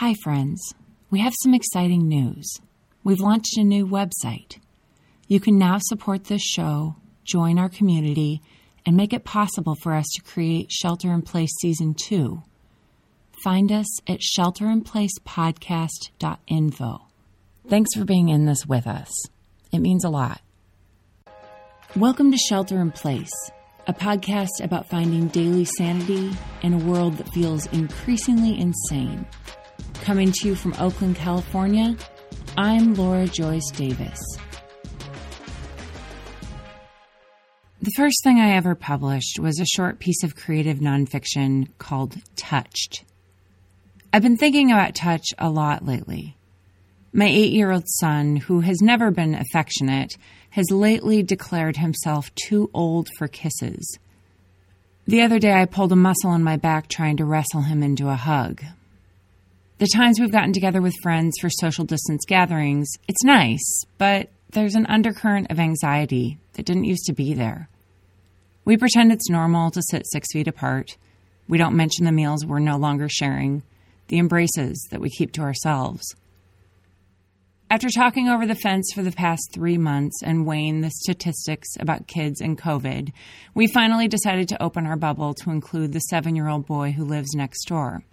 Hi, friends. We have some exciting news. We've launched a new website. You can now support this show, join our community, and make it possible for us to create Shelter in Place Season 2. Find us at shelterinplacepodcast.info. Thanks for being in this with us. It means a lot. Welcome to Shelter in Place, a podcast about finding daily sanity in a world that feels increasingly insane. Coming to you from Oakland, California, I'm Laura Joyce Davis. The first thing I ever published was a short piece of creative nonfiction called Touched. I've been thinking about touch a lot lately. My eight year old son, who has never been affectionate, has lately declared himself too old for kisses. The other day, I pulled a muscle in my back trying to wrestle him into a hug. The times we've gotten together with friends for social distance gatherings, it's nice, but there's an undercurrent of anxiety that didn't used to be there. We pretend it's normal to sit six feet apart. We don't mention the meals we're no longer sharing, the embraces that we keep to ourselves. After talking over the fence for the past three months and weighing the statistics about kids and COVID, we finally decided to open our bubble to include the seven year old boy who lives next door.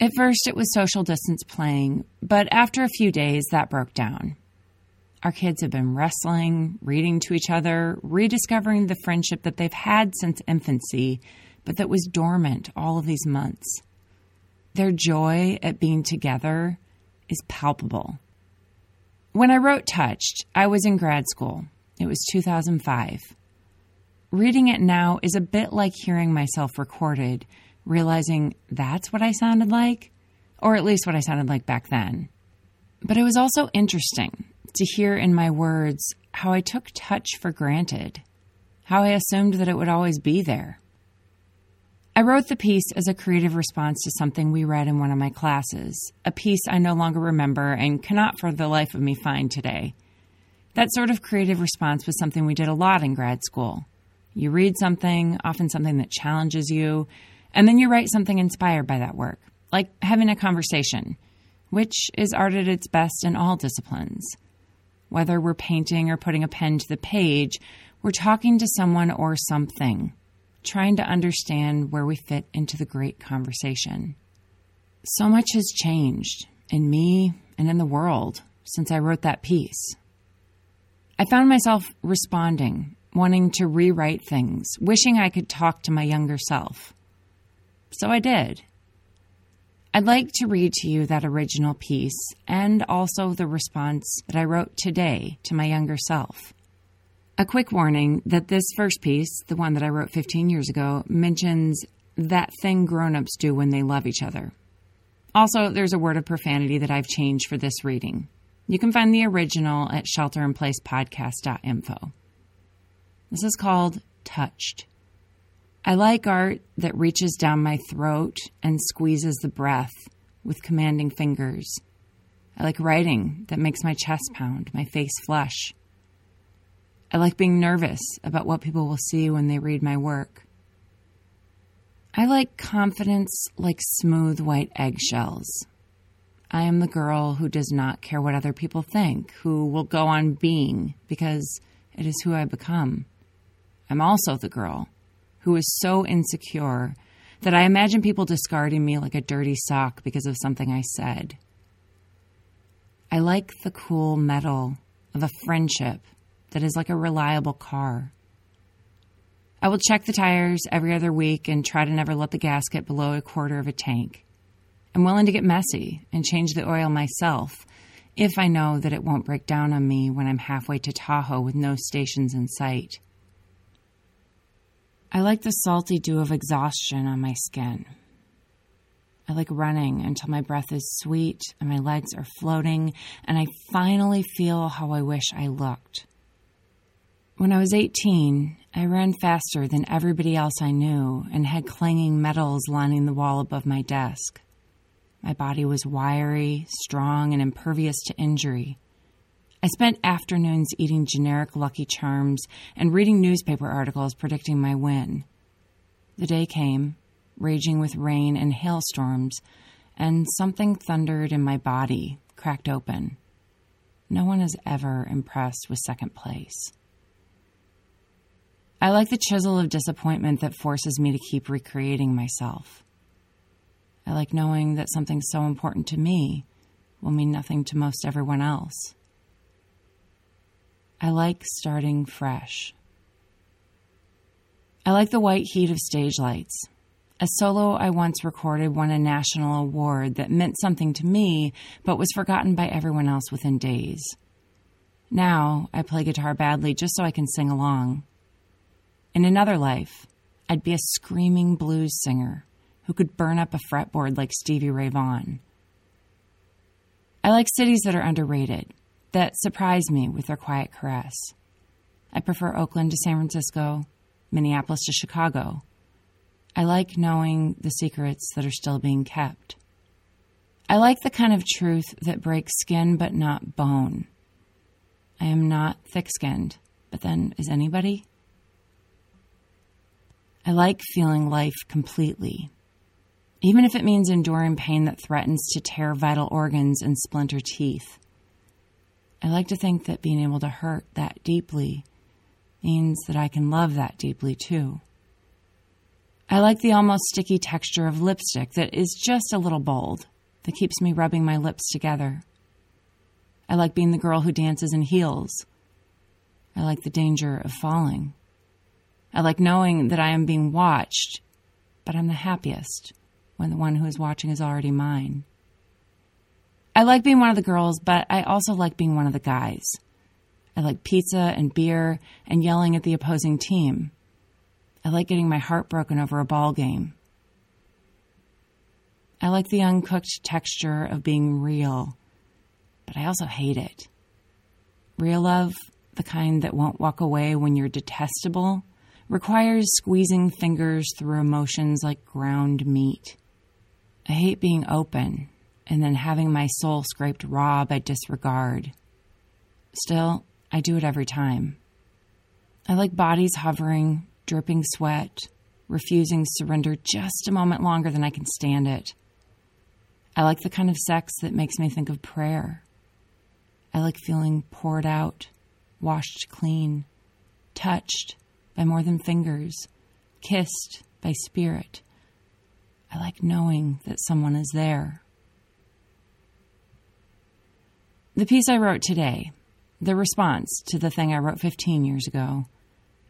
At first, it was social distance playing, but after a few days, that broke down. Our kids have been wrestling, reading to each other, rediscovering the friendship that they've had since infancy, but that was dormant all of these months. Their joy at being together is palpable. When I wrote Touched, I was in grad school. It was 2005. Reading it now is a bit like hearing myself recorded, realizing that's what I sounded like, or at least what I sounded like back then. But it was also interesting to hear in my words how I took touch for granted, how I assumed that it would always be there. I wrote the piece as a creative response to something we read in one of my classes, a piece I no longer remember and cannot for the life of me find today. That sort of creative response was something we did a lot in grad school. You read something, often something that challenges you, and then you write something inspired by that work, like having a conversation, which is art at its best in all disciplines. Whether we're painting or putting a pen to the page, we're talking to someone or something trying to understand where we fit into the great conversation. So much has changed in me and in the world since I wrote that piece. I found myself responding, wanting to rewrite things, wishing I could talk to my younger self. So I did. I'd like to read to you that original piece and also the response that I wrote today to my younger self. A quick warning that this first piece, the one that I wrote 15 years ago, mentions that thing grown ups do when they love each other. Also, there's a word of profanity that I've changed for this reading. You can find the original at shelterinplacepodcast.info. This is called Touched. I like art that reaches down my throat and squeezes the breath with commanding fingers. I like writing that makes my chest pound, my face flush. I like being nervous about what people will see when they read my work. I like confidence like smooth white eggshells. I am the girl who does not care what other people think, who will go on being because it is who I become. I'm also the girl who is so insecure that I imagine people discarding me like a dirty sock because of something I said. I like the cool metal of a friendship that is like a reliable car. I will check the tires every other week and try to never let the gas get below a quarter of a tank. I'm willing to get messy and change the oil myself if I know that it won't break down on me when I'm halfway to Tahoe with no stations in sight. I like the salty dew of exhaustion on my skin. I like running until my breath is sweet and my legs are floating, and I finally feel how I wish I looked. When I was 18, I ran faster than everybody else I knew and had clanging medals lining the wall above my desk. My body was wiry, strong, and impervious to injury. I spent afternoons eating generic Lucky Charms and reading newspaper articles predicting my win. The day came, raging with rain and hailstorms, and something thundered in my body, cracked open. No one is ever impressed with second place. I like the chisel of disappointment that forces me to keep recreating myself. I like knowing that something so important to me will mean nothing to most everyone else. I like starting fresh. I like the white heat of stage lights. A solo I once recorded won a national award that meant something to me, but was forgotten by everyone else within days. Now I play guitar badly just so I can sing along. In another life, I'd be a screaming blues singer who could burn up a fretboard like Stevie Ray Vaughan. I like cities that are underrated, that surprise me with their quiet caress. I prefer Oakland to San Francisco, Minneapolis to Chicago. I like knowing the secrets that are still being kept. I like the kind of truth that breaks skin but not bone. I am not thick skinned, but then is anybody? I like feeling life completely, even if it means enduring pain that threatens to tear vital organs and splinter teeth. I like to think that being able to hurt that deeply means that I can love that deeply too. I like the almost sticky texture of lipstick that is just a little bold, that keeps me rubbing my lips together. I like being the girl who dances in heels. I like the danger of falling. I like knowing that I am being watched, but I'm the happiest when the one who is watching is already mine. I like being one of the girls, but I also like being one of the guys. I like pizza and beer and yelling at the opposing team. I like getting my heart broken over a ball game. I like the uncooked texture of being real, but I also hate it. Real love, the kind that won't walk away when you're detestable, requires squeezing fingers through emotions like ground meat. I hate being open and then having my soul scraped raw by disregard. Still, I do it every time. I like bodies hovering, dripping sweat, refusing surrender just a moment longer than I can stand it. I like the kind of sex that makes me think of prayer. I like feeling poured out, washed clean, touched by more than fingers, kissed by spirit. I like knowing that someone is there. The piece I wrote today the response to the thing I wrote 15 years ago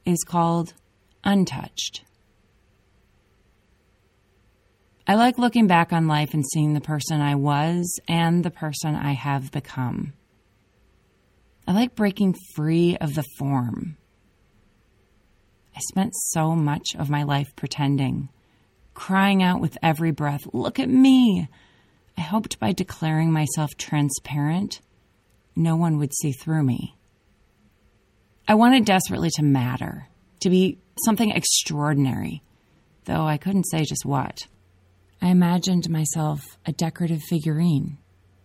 is called Untouched. I like looking back on life and seeing the person I was and the person I have become. I like breaking free of the form. I spent so much of my life pretending, crying out with every breath, Look at me! I hoped by declaring myself transparent no one would see through me. I wanted desperately to matter, to be something extraordinary, though I couldn't say just what. I imagined myself a decorative figurine,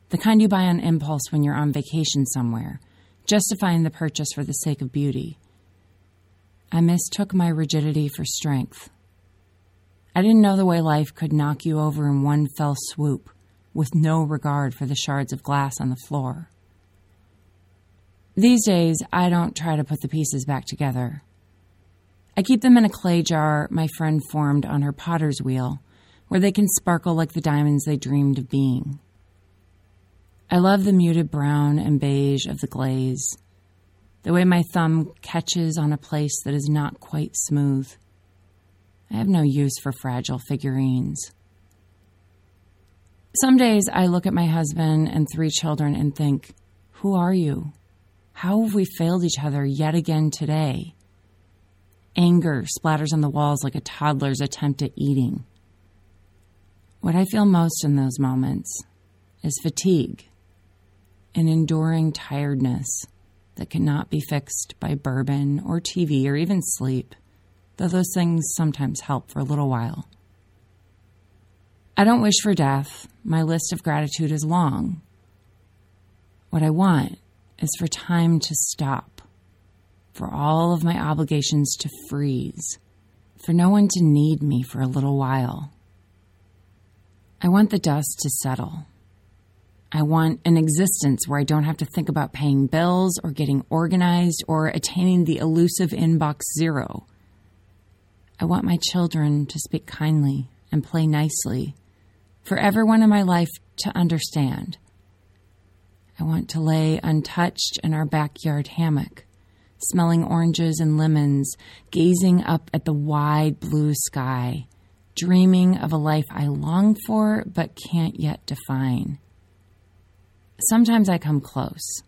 the kind you buy on impulse when you're on vacation somewhere, justifying the purchase for the sake of beauty. I mistook my rigidity for strength. I didn't know the way life could knock you over in one fell swoop, with no regard for the shards of glass on the floor. These days, I don't try to put the pieces back together. I keep them in a clay jar my friend formed on her potter's wheel, where they can sparkle like the diamonds they dreamed of being. I love the muted brown and beige of the glaze, the way my thumb catches on a place that is not quite smooth. I have no use for fragile figurines. Some days I look at my husband and three children and think, Who are you? How have we failed each other yet again today? Anger splatters on the walls like a toddler's attempt at eating. What I feel most in those moments is fatigue, an enduring tiredness that cannot be fixed by bourbon or TV or even sleep, though those things sometimes help for a little while. I don't wish for death. My list of gratitude is long. What I want is for time to stop, for all of my obligations to freeze, for no one to need me for a little while. I want the dust to settle. I want an existence where I don't have to think about paying bills or getting organized or attaining the elusive inbox zero. I want my children to speak kindly and play nicely, for everyone in my life to understand. I want to lay untouched in our backyard hammock, smelling oranges and lemons, gazing up at the wide blue sky, dreaming of a life I long for but can't yet define. Sometimes I come close.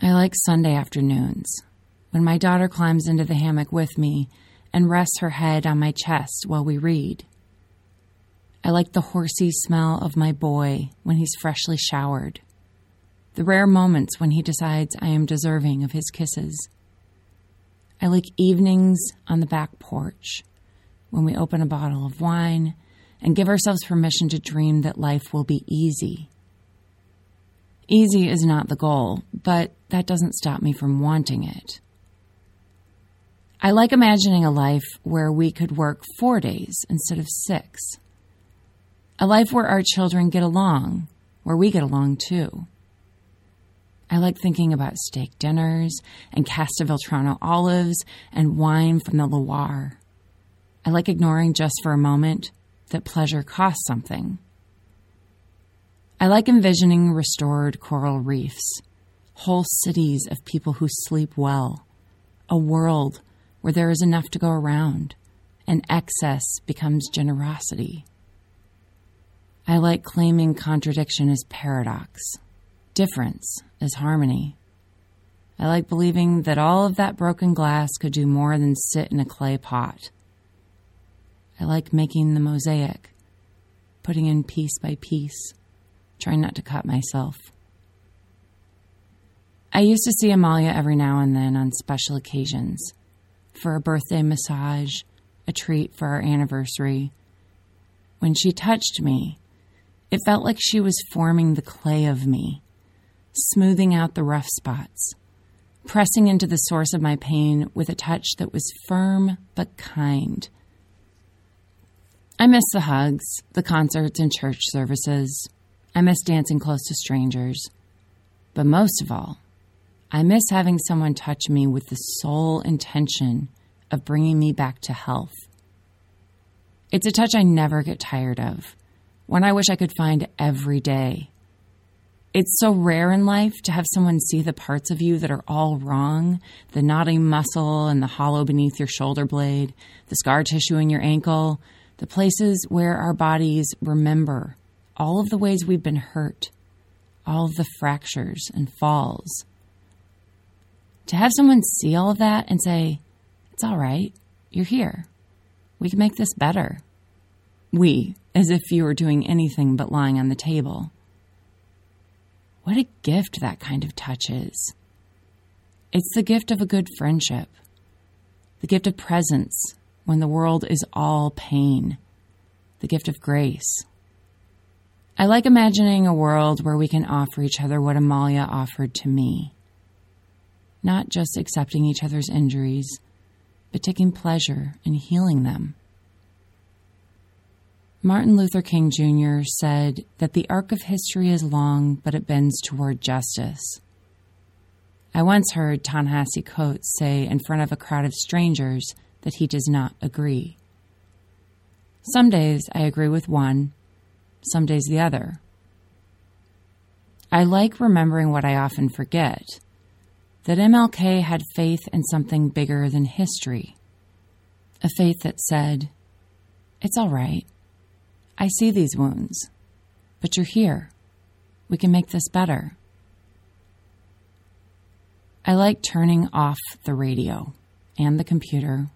I like Sunday afternoons when my daughter climbs into the hammock with me and rests her head on my chest while we read. I like the horsey smell of my boy when he's freshly showered, the rare moments when he decides I am deserving of his kisses. I like evenings on the back porch when we open a bottle of wine and give ourselves permission to dream that life will be easy Easy is not the goal, but that doesn't stop me from wanting it. I like imagining a life where we could work four days instead of six. A life where our children get along, where we get along too. I like thinking about steak dinners and Castelvetrano olives and wine from the Loire. I like ignoring just for a moment that pleasure costs something I like envisioning restored coral reefs, whole cities of people who sleep well, a world where there is enough to go around, and excess becomes generosity. I like claiming contradiction as paradox, difference is harmony. I like believing that all of that broken glass could do more than sit in a clay pot. I like making the mosaic, putting in piece by piece trying not to cut myself. I used to see Amalia every now and then on special occasions for a birthday massage, a treat for our anniversary. When she touched me, it felt like she was forming the clay of me, smoothing out the rough spots, pressing into the source of my pain with a touch that was firm but kind. I miss the hugs, the concerts and church services, I miss dancing close to strangers. But most of all, I miss having someone touch me with the sole intention of bringing me back to health. It's a touch I never get tired of, one I wish I could find every day. It's so rare in life to have someone see the parts of you that are all wrong the knotty muscle and the hollow beneath your shoulder blade, the scar tissue in your ankle, the places where our bodies remember all of the ways we've been hurt, all of the fractures and falls. To have someone see all of that and say, It's all right, you're here. We can make this better. We, as if you were doing anything but lying on the table. What a gift that kind of touch is. It's the gift of a good friendship, the gift of presence when the world is all pain, the gift of grace I like imagining a world where we can offer each other what Amalia offered to me. Not just accepting each other's injuries, but taking pleasure in healing them. Martin Luther King Jr. said that the arc of history is long, but it bends toward justice. I once heard Ta-Nehisi Coates say in front of a crowd of strangers that he does not agree. Some days I agree with one, some days the other. I like remembering what I often forget that MLK had faith in something bigger than history, a faith that said, It's all right. I see these wounds, but you're here. We can make this better. I like turning off the radio and the computer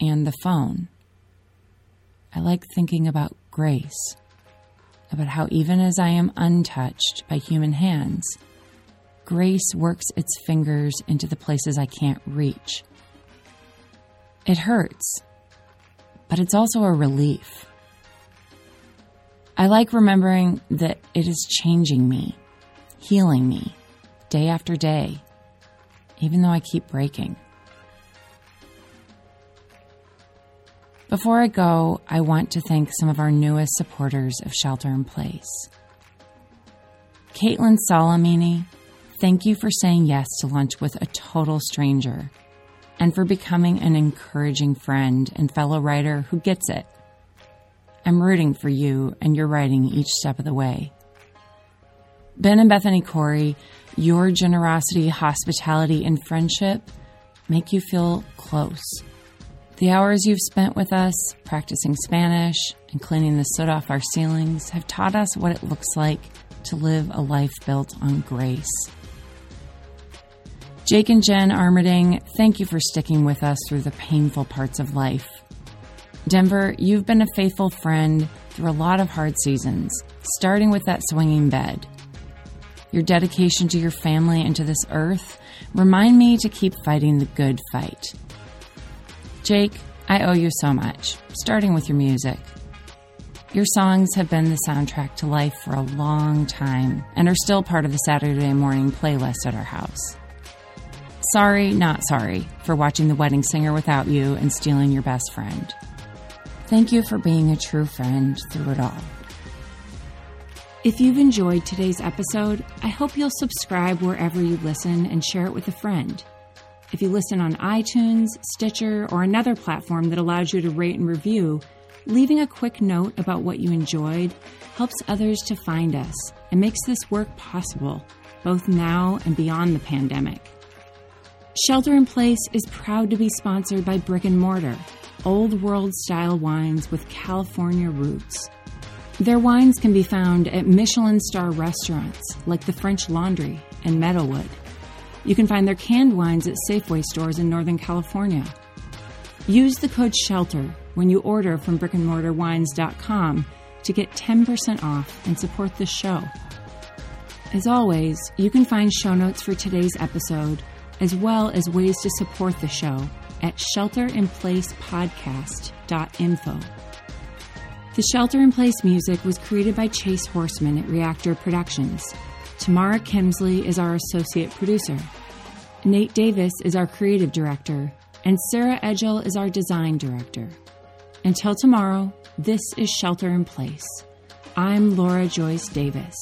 and the phone. I like thinking about grace about how even as I am untouched by human hands, grace works its fingers into the places I can't reach. It hurts, but it's also a relief. I like remembering that it is changing me, healing me, day after day, even though I keep breaking. Before I go, I want to thank some of our newest supporters of Shelter in Place. Caitlin Salamini, thank you for saying yes to lunch with a total stranger and for becoming an encouraging friend and fellow writer who gets it. I'm rooting for you and your writing each step of the way. Ben and Bethany Corey, your generosity, hospitality, and friendship make you feel close. The hours you've spent with us practicing Spanish and cleaning the soot off our ceilings have taught us what it looks like to live a life built on grace. Jake and Jen Armerding, thank you for sticking with us through the painful parts of life. Denver, you've been a faithful friend through a lot of hard seasons, starting with that swinging bed. Your dedication to your family and to this earth remind me to keep fighting the good fight. Jake, I owe you so much, starting with your music. Your songs have been the soundtrack to life for a long time and are still part of the Saturday morning playlist at our house. Sorry, not sorry, for watching The Wedding Singer without you and stealing your best friend. Thank you for being a true friend through it all. If you've enjoyed today's episode, I hope you'll subscribe wherever you listen and share it with a friend. If you listen on iTunes, Stitcher, or another platform that allows you to rate and review, leaving a quick note about what you enjoyed helps others to find us and makes this work possible, both now and beyond the pandemic. Shelter in Place is proud to be sponsored by Brick and Mortar old world style wines with California roots. Their wines can be found at Michelin star restaurants like the French Laundry and Meadowood. You can find their canned wines at Safeway stores in Northern California. Use the code SHELTER when you order from brickandmortarwines.com to get 10% off and support the show. As always, you can find show notes for today's episode, as well as ways to support the show at shelterinplacepodcast.info. The Shelter in Place music was created by Chase Horseman at Reactor Productions. Tamara Kimsley is our associate producer. Nate Davis is our creative director, and Sarah Edgel is our design director. Until tomorrow, this is Shelter in Place. I'm Laura Joyce Davis.